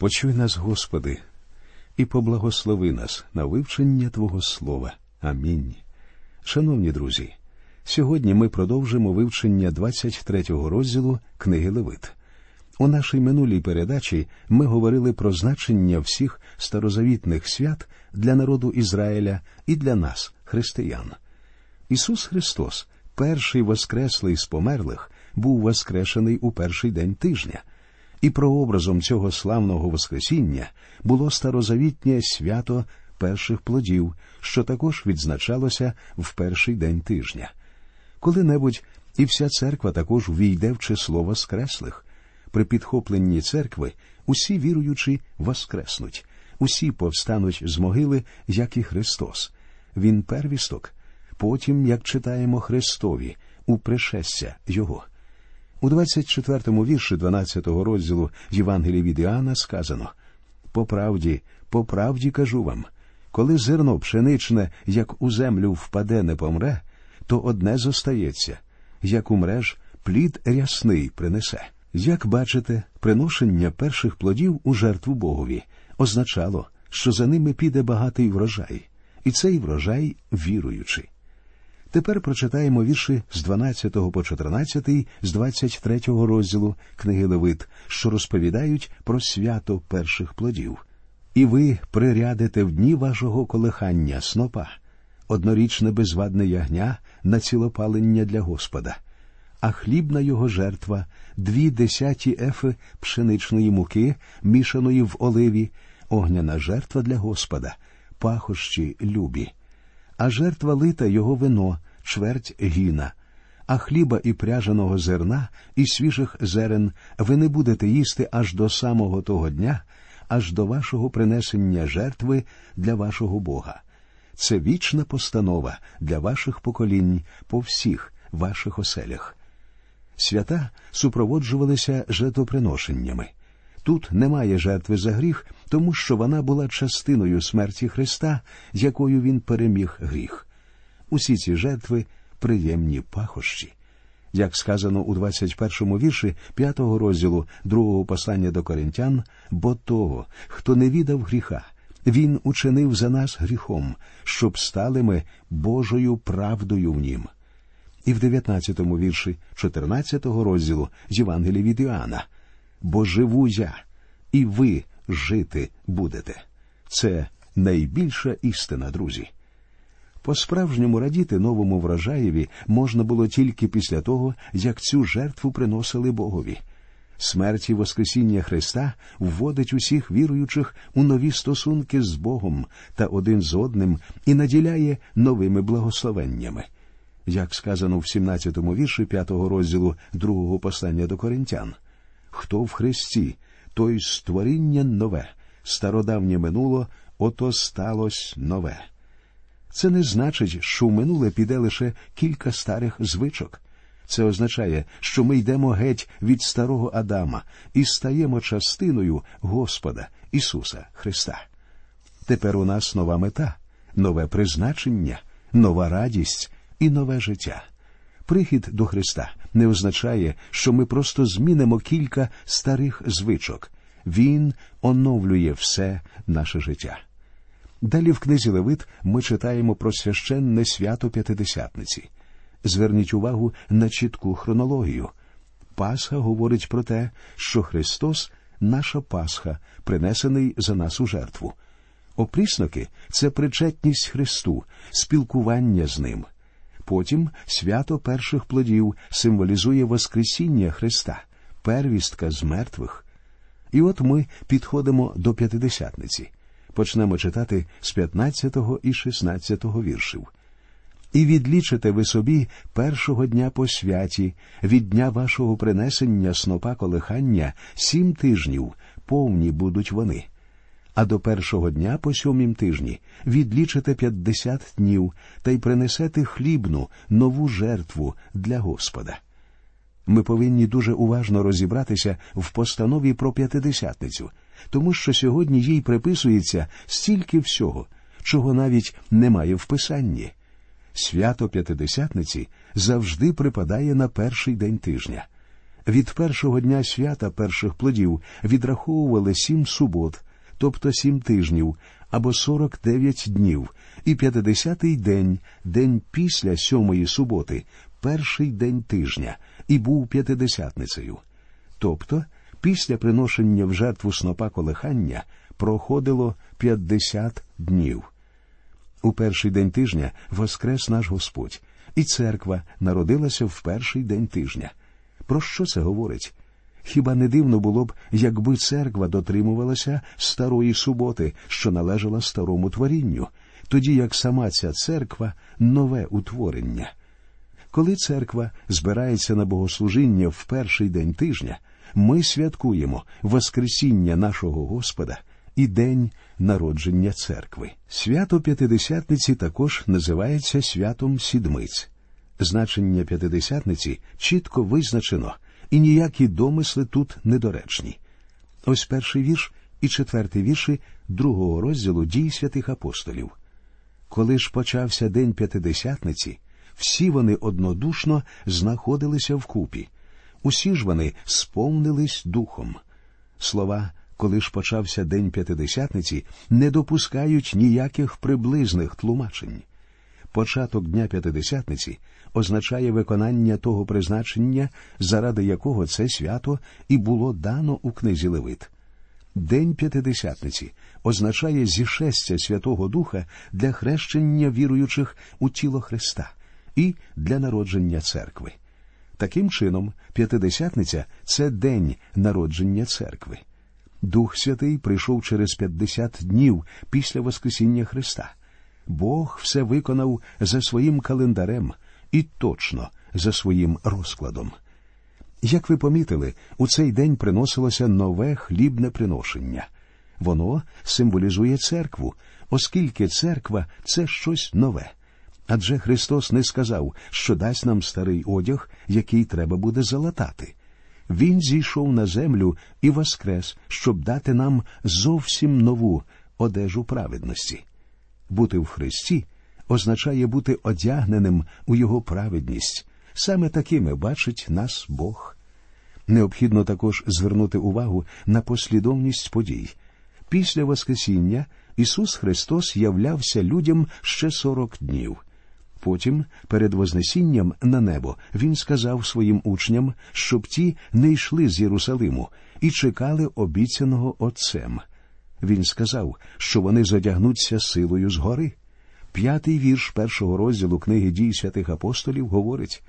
Почуй нас, Господи, і поблагослови нас на вивчення Твого Слова. Амінь. Шановні друзі, сьогодні ми продовжимо вивчення 23-го розділу книги Левит. У нашій минулій передачі ми говорили про значення всіх старозавітних свят для народу Ізраїля і для нас, християн. Ісус Христос, перший воскреслий з померлих, був воскрешений у перший день тижня, і прообразом цього славного Воскресіння було старозавітнє свято перших плодів, що також відзначалося в перший день тижня. Коли-небудь і вся церква також війде в число воскреслих. При підхопленні церкви усі віруючі воскреснуть, усі повстануть з могили, як і Христос. Він первісток, потім, як читаємо Христові, у пришестя Його. У 24-му вірші 12-го розділу Євангелії від Іоанна сказано По правді, по правді кажу вам, коли зерно пшеничне, як у землю впаде, не помре, то одне зостається, як умреш, плід рясний принесе. Як бачите, приношення перших плодів у жертву Богові означало, що за ними піде багатий врожай, і цей врожай віруючий. Тепер прочитаємо вірші з 12 по 14, з 23 розділу книги Левит, що розповідають про свято перших плодів. І ви прирядите в дні вашого колихання снопа, однорічне безвадне ягня на цілопалення для Господа, а хлібна його жертва дві десяті ефи пшеничної муки, мішаної в оливі, огняна жертва для Господа, пахощі любі а жертва лита його вино, чверть гіна, а хліба і пряженого зерна і свіжих зерен ви не будете їсти аж до самого того дня, аж до вашого принесення жертви для вашого Бога. Це вічна постанова для ваших поколінь по всіх ваших оселях. Свята супроводжувалися жертвоприношеннями. Тут немає жертви за гріх, тому що вона була частиною смерті Христа, з якою він переміг гріх. Усі ці жертви приємні пахощі. Як сказано у 21-му вірші 5-го розділу другого послання до коринтян, бо того, хто не віддав гріха, він учинив за нас гріхом, щоб стали ми Божою правдою в нім. І в 19-му вірші 14-го розділу Євангелії від Іоанна – бо живу я, і ви жити будете. Це найбільша істина, друзі. По справжньому радіти новому врожаєві можна було тільки після того, як цю жертву приносили Богові. Смерть і Воскресіння Христа вводить усіх віруючих у нові стосунки з Богом та один з одним і наділяє новими благословеннями. Як сказано в 17-му вірші 5-го розділу другого послання до коринтян. Хто в Христі, той створіння нове, стародавнє минуло, ото сталось нове. Це не значить, що в минуле піде лише кілька старих звичок. Це означає, що ми йдемо геть від старого Адама і стаємо частиною Господа Ісуса Христа. Тепер у нас нова мета, нове призначення, нова радість і нове життя. Прихід до Христа не означає, що ми просто змінимо кілька старих звичок. Він оновлює все наше життя. Далі в книзі Левит ми читаємо про священне свято П'ятидесятниці. Зверніть увагу на чітку хронологію. Пасха говорить про те, що Христос наша Пасха, принесений за нас у жертву. Опрісноки це причетність Христу, спілкування з Ним. Потім свято перших плодів символізує Воскресіння Христа, первістка з мертвих. І от ми підходимо до п'ятидесятниці. Почнемо читати з 15 і 16 віршів. І відлічите ви собі першого дня по святі, від дня вашого принесення снопа колихання сім тижнів, повні будуть вони а до першого дня по сьомім тижні відлічите п'ятдесят днів та й принесете хлібну нову жертву для Господа. Ми повинні дуже уважно розібратися в постанові про п'ятидесятницю, тому що сьогодні їй приписується стільки всього, чого навіть немає в писанні. Свято П'ятидесятниці завжди припадає на перший день тижня. Від першого дня свята перших плодів відраховували сім субот, тобто сім тижнів або сорок дев'ять днів, і п'ятидесятий день, день після сьомої суботи, перший день тижня, і був п'ятидесятницею. Тобто, після приношення в жертву снопа колихання проходило п'ятдесят днів. У перший день тижня воскрес наш Господь, і церква народилася в перший день тижня. Про що це говорить? Хіба не дивно було б, якби церква дотримувалася старої суботи, що належала старому творінню, тоді як сама ця церква нове утворення. Коли церква збирається на богослужіння в перший день тижня, ми святкуємо Воскресіння нашого Господа і День народження церкви. Свято П'ятидесятниці також називається святом Сідмиць. Значення п'ятидесятниці чітко визначено, і ніякі домисли тут недоречні. Ось перший вірш і четвертий вірші другого розділу дій святих апостолів. Коли ж почався день п'ятидесятниці, всі вони однодушно знаходилися вкупі. Усі ж вони сповнились духом. Слова, коли ж почався день п'ятидесятниці, не допускають ніяких приблизних тлумачень. Початок Дня П'ятидесятниці означає виконання того призначення, заради якого це свято і було дано у книзі Левит. День П'ятидесятниці означає зішестя Святого Духа для хрещення віруючих у тіло Христа і для народження церкви. Таким чином, П'ятидесятниця це день народження церкви. Дух Святий прийшов через 50 днів після Воскресіння Христа. Бог все виконав за своїм календарем і точно за своїм розкладом. Як ви помітили, у цей день приносилося нове хлібне приношення. Воно символізує церкву, оскільки церква це щось нове. Адже Христос не сказав, що дасть нам старий одяг, який треба буде залатати. Він зійшов на землю і воскрес, щоб дати нам зовсім нову одежу праведності. Бути в Христі означає бути одягненим у Його праведність. Саме такими бачить нас Бог. Необхідно також звернути увагу на послідовність подій. Після Воскресіння Ісус Христос являвся людям ще сорок днів. Потім, перед Вознесінням на небо, Він сказав своїм учням, щоб ті не йшли з Єрусалиму і чекали обіцяного Отцем. Він сказав, що вони задягнуться силою згори. П'ятий вірш першого розділу книги дій святих апостолів говорить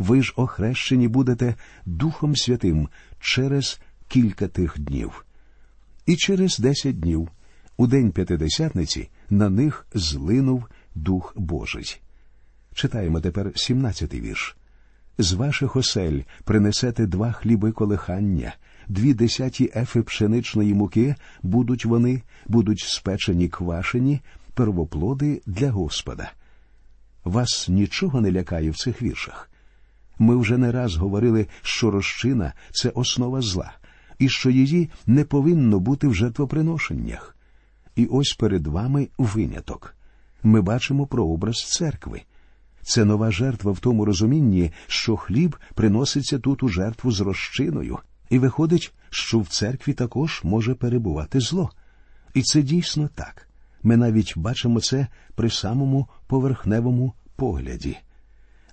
ви ж охрещені будете Духом Святим через кілька тих днів. І через десять днів, у день п'ятидесятниці, на них злинув Дух Божий. Читаємо тепер сімнадцятий вірш. З ваших осель принесете два хліби колихання, дві десяті ефи пшеничної муки будуть вони, будуть спечені квашені, первоплоди для Господа. Вас нічого не лякає в цих віршах. Ми вже не раз говорили, що розчина це основа зла, і що її не повинно бути в жертвоприношеннях. І ось перед вами виняток. Ми бачимо прообраз церкви. Це нова жертва в тому розумінні, що хліб приноситься тут у жертву з розчиною, і виходить, що в церкві також може перебувати зло. І це дійсно так. Ми навіть бачимо це при самому поверхневому погляді.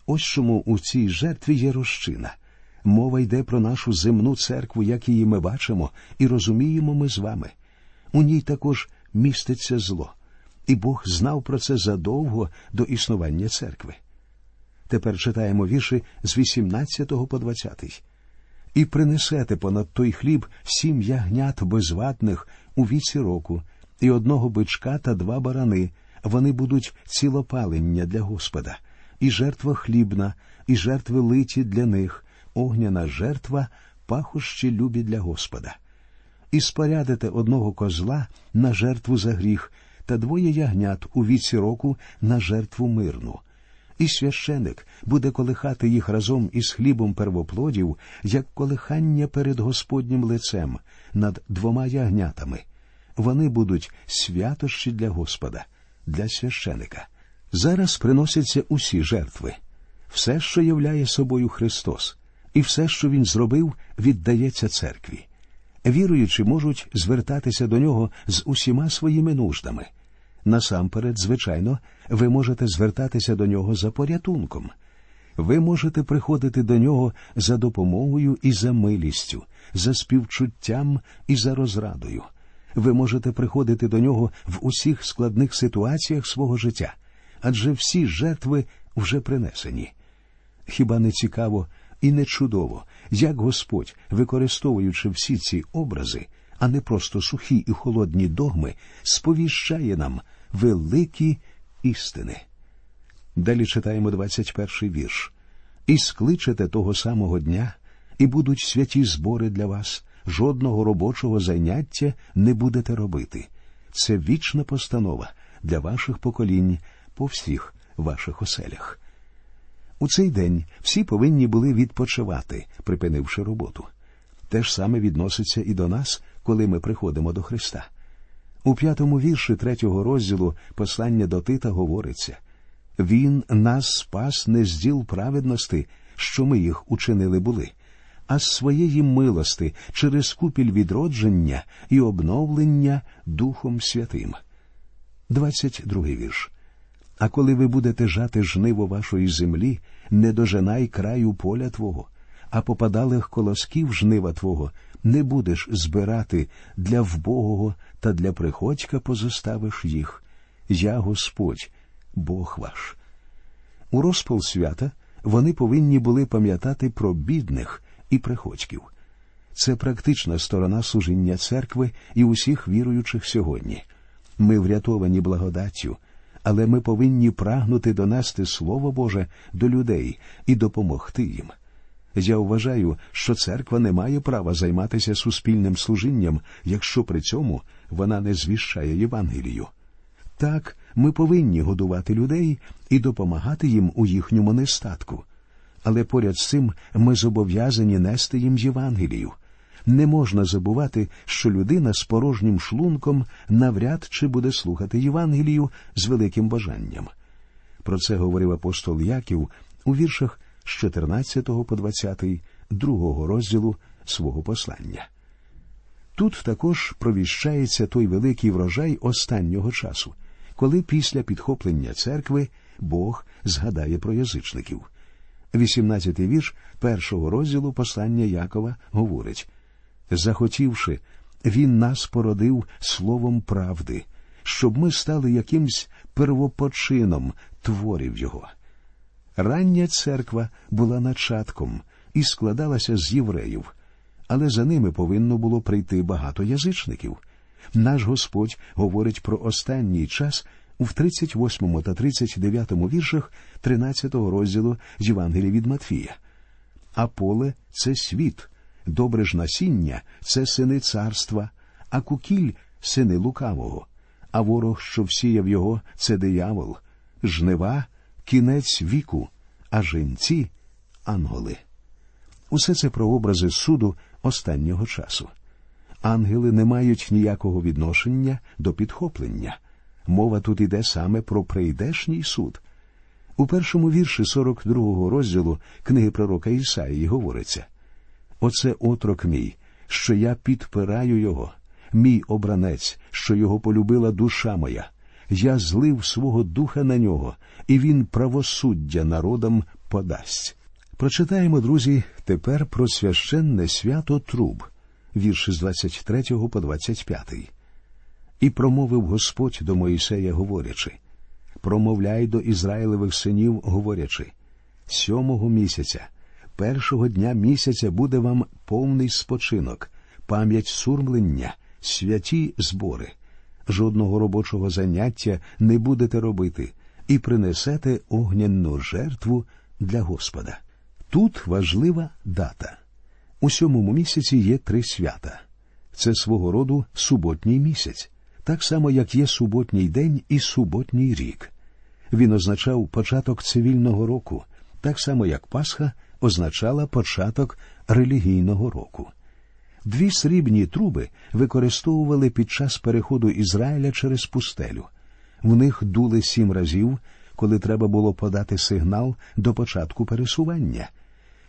Ось чому у цій жертві є розчина. Мова йде про нашу земну церкву, як її ми бачимо, і розуміємо ми з вами. У ній також міститься зло, і Бог знав про це задовго до існування церкви. Тепер читаємо вірші з 18 по 20. І принесете понад той хліб сім ягнят безвадних у віці року, і одного бичка та два барани. Вони будуть цілопалення для Господа, і жертва хлібна, і жертви литі для них, огняна жертва, пахощі любі для Господа. І спорядите одного козла на жертву за гріх, та двоє ягнят у віці року на жертву мирну і священик буде колихати їх разом із хлібом первоплодів, як колихання перед Господнім лицем над двома ягнятами. Вони будуть святощі для Господа, для священика. Зараз приносяться усі жертви, все, що являє собою Христос, і все, що він зробив, віддається церкві. Віруючі можуть звертатися до нього з усіма своїми нуждами. Насамперед, звичайно, ви можете звертатися до нього за порятунком. Ви можете приходити до нього за допомогою і за милістю, за співчуттям і за розрадою. Ви можете приходити до нього в усіх складних ситуаціях свого життя, адже всі жертви вже принесені. Хіба не цікаво і не чудово, як Господь, використовуючи всі ці образи, а не просто сухі і холодні догми, сповіщає нам великі істини. Далі читаємо 21-й вірш. І скличете того самого дня, і будуть святі збори для вас, жодного робочого заняття не будете робити. Це вічна постанова для ваших поколінь по всіх ваших оселях. У цей день всі повинні були відпочивати, припинивши роботу. Те ж саме відноситься і до нас, коли ми приходимо до Христа. У п'ятому вірші третього розділу послання до Тита говориться Він нас спас не з діл праведності, що ми їх учинили були, а з своєї милости через купіль відродження і обновлення Духом Святим. 22 вірш. А коли ви будете жати жниво вашої землі, не дожинай краю поля Твого, а попадалих колосків жнива Твого не будеш збирати для вбогого та для приходька позоставиш їх. Я Господь, Бог ваш. У розпал свята вони повинні були пам'ятати про бідних і приходьків. Це практична сторона служіння церкви і усіх віруючих сьогодні. Ми врятовані благодаттю, але ми повинні прагнути донести Слово Боже до людей і допомогти їм. Я вважаю, що церква не має права займатися суспільним служінням, якщо при цьому вона не звіщає Євангелію. Так, ми повинні годувати людей і допомагати їм у їхньому нестатку. Але поряд з цим ми зобов'язані нести їм Євангелію. Не можна забувати, що людина з порожнім шлунком навряд чи буде слухати Євангелію з великим бажанням. Про це говорив апостол Яків у віршах з 14 по 20 другого розділу свого послання. Тут також провіщається той великий врожай останнього часу, коли після підхоплення церкви Бог згадає про язичників. 18-й вірш першого розділу послання Якова говорить захотівши, він нас породив словом правди, щоб ми стали якимсь первопочином творів його. Рання церква була начатком і складалася з євреїв, але за ними повинно було прийти багато язичників. Наш Господь говорить про останній час у 38 та 39 віршах 13 розділу Євангелія від Матфія. А поле це світ, добре ж насіння це сини царства, а кукіль сини лукавого, а ворог, що всіяв його, це диявол, жнива кінець віку, а жінці анголи. Усе це прообрази суду останнього часу. Ангели не мають ніякого відношення до підхоплення. Мова тут іде саме про прийдешній суд. У першому вірші 42-го розділу книги пророка Ісаї говориться Оце отрок мій, що я підпираю його, мій обранець, що його полюбила душа моя. Я злив свого духа на нього, і він правосуддя народам подасть. Прочитаємо, друзі, тепер про священне свято Труб, вірші з 23 по 25. І промовив Господь до Моїсея, говорячи промовляй до Ізраїлевих синів, говорячи сьомого місяця, першого дня місяця буде вам повний спочинок, пам'ять сурмлення, святі збори. Жодного робочого заняття не будете робити і принесете огняну жертву для Господа. Тут важлива дата. У сьомому місяці є три свята. Це свого роду суботній місяць, так само, як є суботній день і суботній рік. Він означав початок цивільного року, так само як Пасха означала початок релігійного року. Дві срібні труби використовували під час переходу Ізраїля через пустелю. В них дули сім разів, коли треба було подати сигнал до початку пересування.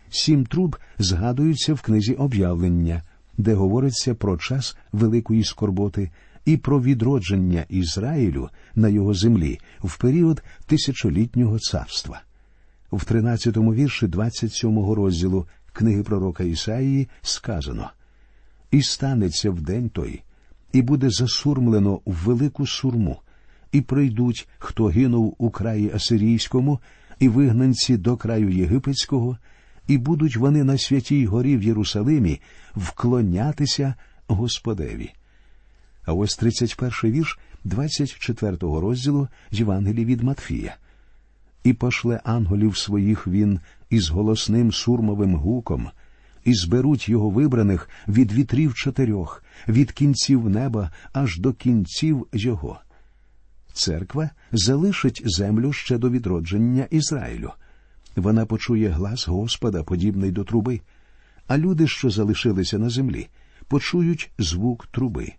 Сім труб згадуються в книзі об'явлення, де говориться про час великої скорботи і про відродження Ізраїлю на його землі в період тисячолітнього царства. В 13-му вірші 27-го розділу книги пророка Ісаїї сказано І станеться в день той, і буде засурмлено в велику сурму, і прийдуть, хто гинув у краї Асирійському, і вигнанці до краю Єгипетського, і будуть вони на святій горі в Єрусалимі вклонятися Господеві. А ось 31 вірш 24 розділу Євангелії від Матфія. І пошле ангелів своїх він із голосним сурмовим гуком, і зберуть його вибраних від вітрів чотирьох, від кінців неба аж до кінців його. Церква залишить землю ще до відродження Ізраїлю. Вона почує глас Господа, подібний до труби, а люди, що залишилися на землі, почують звук труби.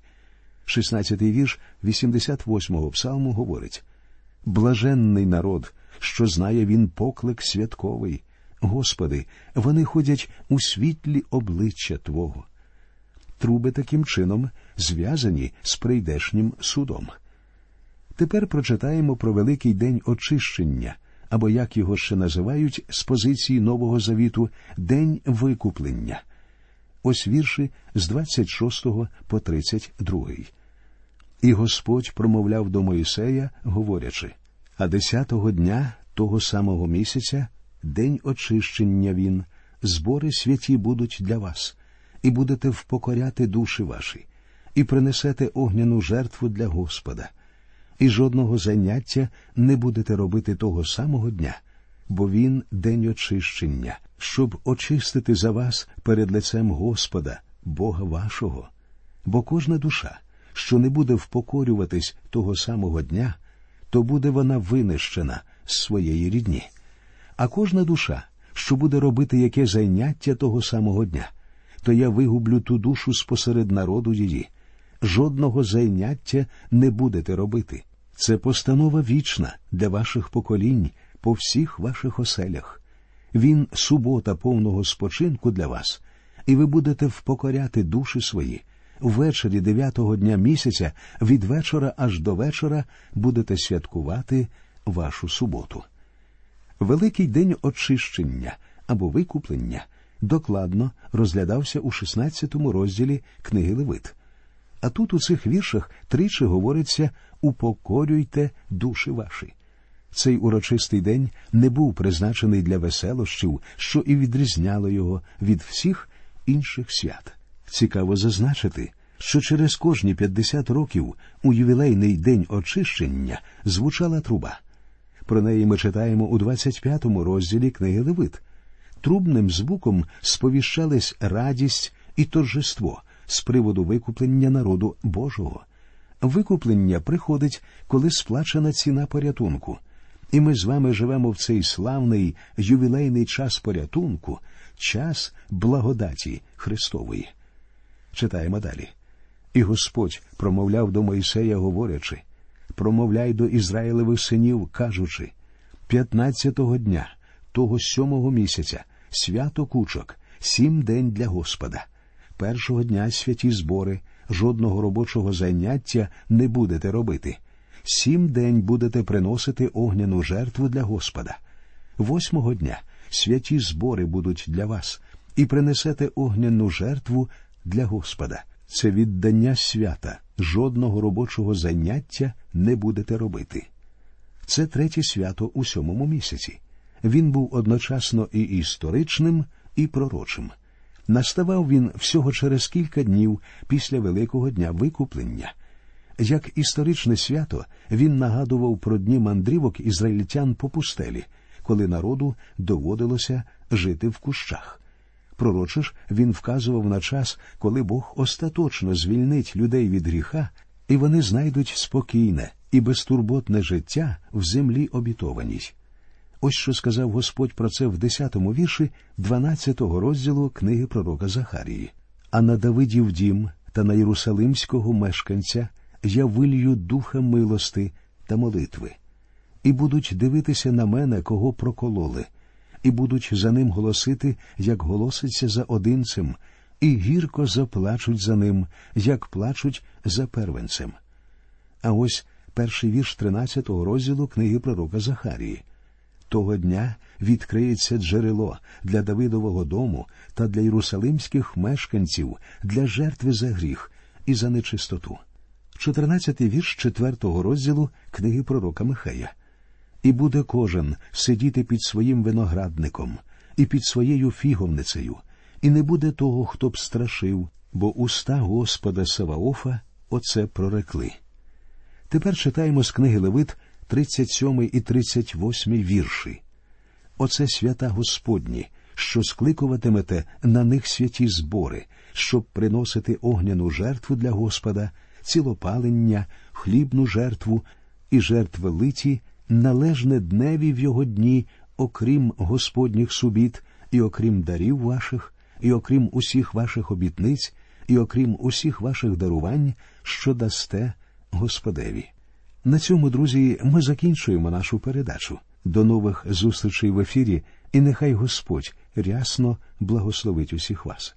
16-й вірш 88-го псалму говорить Блаженний народ, що знає він поклик святковий. Господи, вони ходять у світлі обличчя Твого. Труби таким чином зв'язані з прийдешнім судом. Тепер прочитаємо про великий день очищення, або як його ще називають з позиції Нового Завіту День викуплення. Ось вірші з 26 по 32. І Господь промовляв до Моїсея, говорячи а десятого дня того самого місяця, день очищення він, збори святі будуть для вас, і будете впокоряти душі ваші, і принесете огняну жертву для Господа, і жодного заняття не будете робити того самого дня, бо він день очищення, щоб очистити за вас перед лицем Господа, Бога вашого. Бо кожна душа, що не буде впокорюватись того самого дня, то буде вона винищена з своєї рідні. А кожна душа, що буде робити яке заняття того самого дня, то я вигублю ту душу спосеред народу її. Жодного зайняття не будете робити. Це постанова вічна для ваших поколінь по всіх ваших оселях. Він субота повного спочинку для вас, і ви будете впокоряти душі свої. Ввечері дев'ятого дня місяця від вечора аж до вечора будете святкувати вашу суботу. Великий день очищення або викуплення докладно розглядався у 16 розділі книги Левит. А тут у цих віршах тричі говориться упокорюйте душі ваші. Цей урочистий день не був призначений для веселощів, що і відрізняло його від всіх інших свят. Цікаво зазначити, що через кожні 50 років у ювілейний день очищення звучала труба. Про неї ми читаємо у 25-му розділі книги Левит. Трубним звуком сповіщались радість і торжество з приводу викуплення народу Божого. Викуплення приходить, коли сплачена ціна порятунку. І ми з вами живемо в цей славний ювілейний час порятунку, час благодаті Христової. Читаємо далі. І Господь промовляв до Мойсея, говорячи промовляй до Ізраїлевих синів, кажучи п'ятнадцятого дня, того сьомого місяця, свято кучок, сім день для Господа. Першого дня святі збори, жодного робочого заняття не будете робити. Сім день будете приносити огняну жертву для Господа. Восьмого дня святі збори будуть для вас, і принесете огняну жертву для Господа. Це віддання свята, жодного робочого заняття не будете робити. Це третє свято у сьомому місяці. Він був одночасно і історичним, і пророчим. Наставав він всього через кілька днів після Великого дня викуплення. Як історичне свято він нагадував про дні мандрівок ізраїльтян по пустелі, коли народу доводилося жити в кущах. Пророче ж він вказував на час, коли Бог остаточно звільнить людей від гріха, і вони знайдуть спокійне і безтурботне життя в землі обітованій. Ось що сказав Господь про це в 10-му вірші 12-го розділу книги пророка Захарії. А на Давидів дім та на Єрусалимського мешканця я вилью духа милости та молитви, і будуть дивитися на мене, кого прокололи, і будуть за ним голосити, як голоситься за одинцем, і гірко заплачуть за ним, як плачуть за первенцем. А ось перший вірш 13-го розділу книги пророка Захарії. Того дня відкриється джерело для Давидового дому та для єрусалимських мешканців для жертви за гріх і за нечистоту. 14-й вірш 4-го розділу книги пророка Михея. І буде кожен сидіти під своїм виноградником і під своєю фіговницею, і не буде того, хто б страшив, бо уста Господа Саваофа оце прорекли. Тепер читаємо з книги Левит 37 і 38 вірші. Оце свята Господні, що скликуватимете на них святі збори, щоб приносити огняну жертву для Господа, цілопалення, хлібну жертву і жертви литі, належне дневі в його дні, окрім Господніх субіт, і окрім дарів ваших, і окрім усіх ваших обітниць, і окрім усіх ваших дарувань, що дасте Господеві. На цьому, друзі, ми закінчуємо нашу передачу. До нових зустрічей в ефірі, і нехай Господь рясно благословить усіх вас.